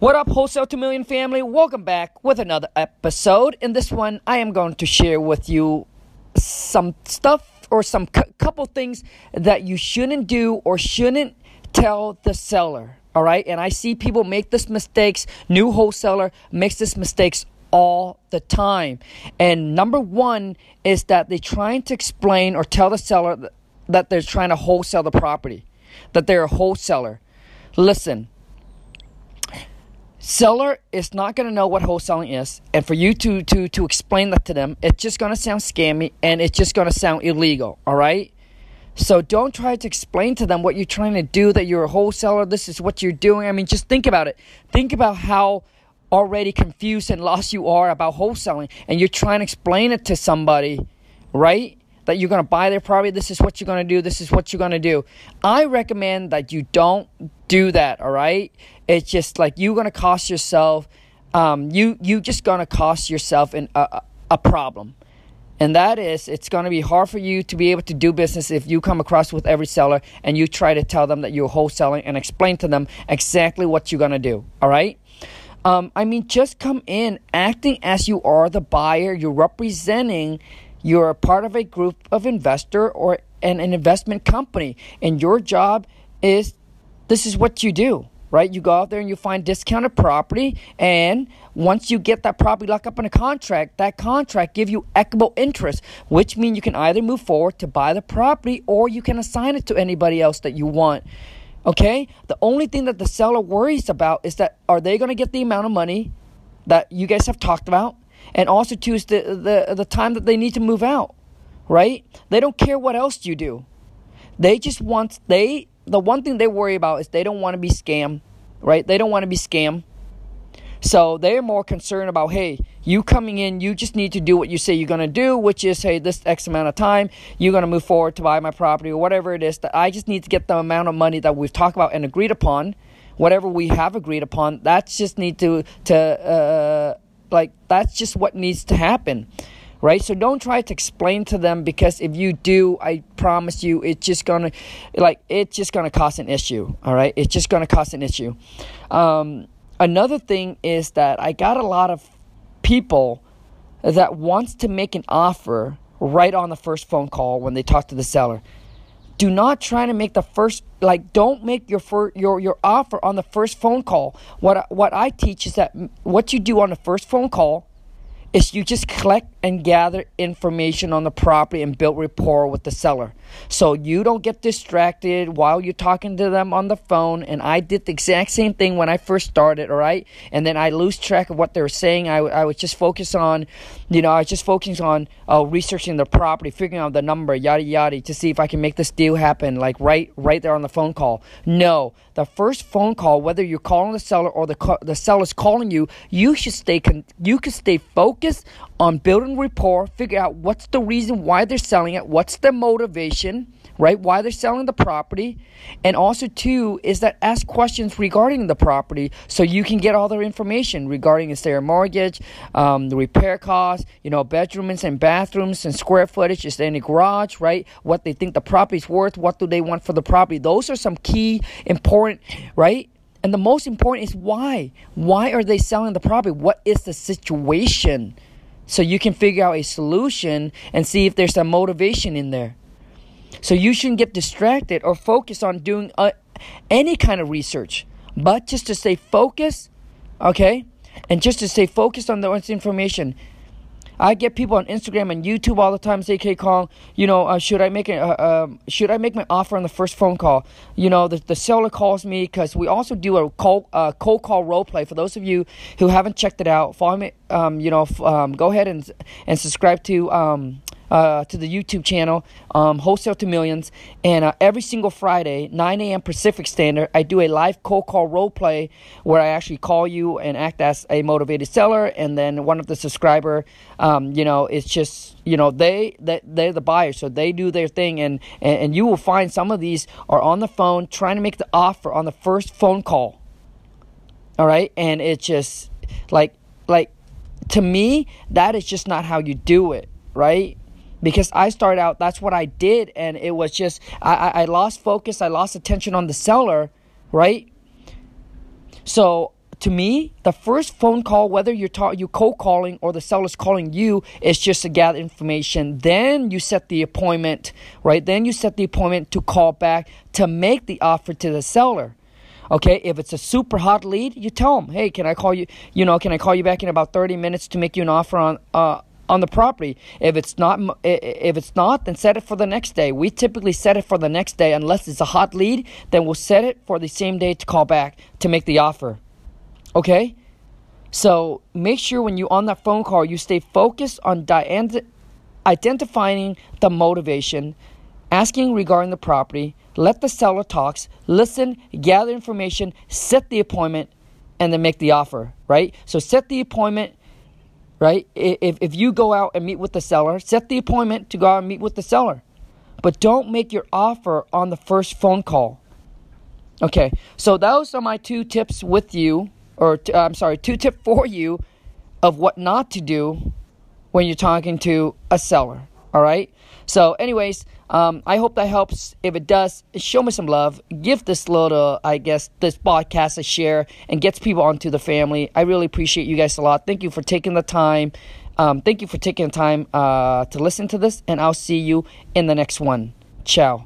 What up, Wholesale 2 Million family? Welcome back with another episode. In this one, I am going to share with you some stuff or some cu- couple things that you shouldn't do or shouldn't tell the seller. All right, and I see people make this mistakes. New wholesaler makes this mistakes all the time. And number one is that they're trying to explain or tell the seller that they're trying to wholesale the property, that they're a wholesaler. Listen, seller is not going to know what wholesaling is and for you to to to explain that to them it's just going to sound scammy and it's just going to sound illegal all right? So don't try to explain to them what you're trying to do that you're a wholesaler this is what you're doing. I mean just think about it. Think about how already confused and lost you are about wholesaling and you're trying to explain it to somebody right that you're going to buy their property. This is what you're going to do. This is what you're going to do. I recommend that you don't do that. All right. It's just like you're going to cost yourself. Um, you you just going to cost yourself in a, a problem. And that is, it's going to be hard for you to be able to do business if you come across with every seller and you try to tell them that you're wholesaling and explain to them exactly what you're going to do. All right? Um, I mean, just come in acting as you are the buyer. You're representing you're a part of a group of investor or an, an investment company, and your job is this is what you do right? You go out there and you find discounted property, and once you get that property locked up in a contract, that contract give you equitable interest, which means you can either move forward to buy the property or you can assign it to anybody else that you want. Okay? The only thing that the seller worries about is that are they going to get the amount of money that you guys have talked about? And also choose the, the, the time that they need to move out, right? They don't care what else you do. They just want, they, the one thing they worry about is they don't want to be scammed, right? They don't want to be scammed. So they're more concerned about, hey, you coming in, you just need to do what you say you're going to do, which is, hey, this X amount of time, you're going to move forward to buy my property or whatever it is. That I just need to get the amount of money that we've talked about and agreed upon, whatever we have agreed upon. That's just need to to uh, like that's just what needs to happen right? So don't try to explain to them because if you do i promise you it's just gonna like it's just gonna cause an issue all right? It's just gonna cause an issue. Um, another thing is that i got a lot of people that wants to make an offer right on the first phone call when they talk to the seller do not try to make the first like don't make your fir- your your offer on the first phone call. What what i teach is that what you do on the first phone call is you just collect and gather information on the property and build rapport with the seller. So you don't get distracted while you're talking to them on the phone. And I did the exact same thing when I first started, all right? And then I lose track of what they were saying. I, I was just focused on, you know, I was just focusing on uh, researching the property, figuring out the number, yada yada, to see if I can make this deal happen, like right right there on the phone call. No, the first phone call, whether you're calling the seller or the the seller's calling you, you should stay con- you can stay focused on building rapport, figure out what's the reason why they're selling it, what's their motivation, right? Why they're selling the property. And also, too, is that ask questions regarding the property so you can get all their information regarding is there a mortgage, um, the repair costs, you know, bedrooms and bathrooms and square footage, is there any garage, right? What they think the property's worth, what do they want for the property. Those are some key important, right? And the most important is why. Why are they selling the property? What is the situation? So you can figure out a solution and see if there's some motivation in there. So you shouldn't get distracted or focus on doing uh, any kind of research, but just to stay focused, okay? And just to stay focused on the information. I get people on Instagram and YouTube all the time say, "Okay, call. You know, uh, should I make a uh, um, should I make my offer on the first phone call?" You know, the, the seller calls me because we also do a cold uh, cold call role play. For those of you who haven't checked it out, follow me. Um, you know, um, go ahead and and subscribe to um, uh, to the YouTube channel, um, Wholesale to Millions. And uh, every single Friday, 9 a.m. Pacific Standard, I do a live cold call role play where I actually call you and act as a motivated seller. And then one of the subscriber, um, you know, it's just, you know, they, they, they're the buyer. So they do their thing. And, and, and you will find some of these are on the phone trying to make the offer on the first phone call. All right. And it's just like, like, to me, that is just not how you do it, right? because I started out, that's what I did, and it was just, I, I, lost focus, I lost attention on the seller, right? So to me, the first phone call, whether you're ta- you cold calling or the seller's calling you, is just to gather information. Then you set the appointment, right? Then you set the appointment to call back to make the offer to the seller. Okay, if it's a super hot lead, you tell them, hey, can I call you? You know, can I call you back in about thirty minutes to make you an offer on uh, on the property. If it's not, if it's not, then set it for the next day. We typically set it for the next day unless it's a hot lead. Then we'll set it for the same day to call back to make the offer. Okay. So make sure when you on that phone call, you stay focused on di- identifying the motivation, asking regarding the property. Let the seller talks, listen, gather information, set the appointment, and then make the offer. Right. So set the appointment right? If, if you go out and meet with the seller, set the appointment to go out and meet with the seller. But don't make your offer on the first phone call. Okay, so those are my two tips with you, or t- I'm sorry, two tips for you of what not to do when you're talking to a seller. All right. So, anyways, um, I hope that helps. If it does, show me some love. Give this little, I guess, this podcast a share and gets people onto the family. I really appreciate you guys a lot. Thank you for taking the time. Um, thank you for taking the time uh, to listen to this, and I'll see you in the next one. Ciao.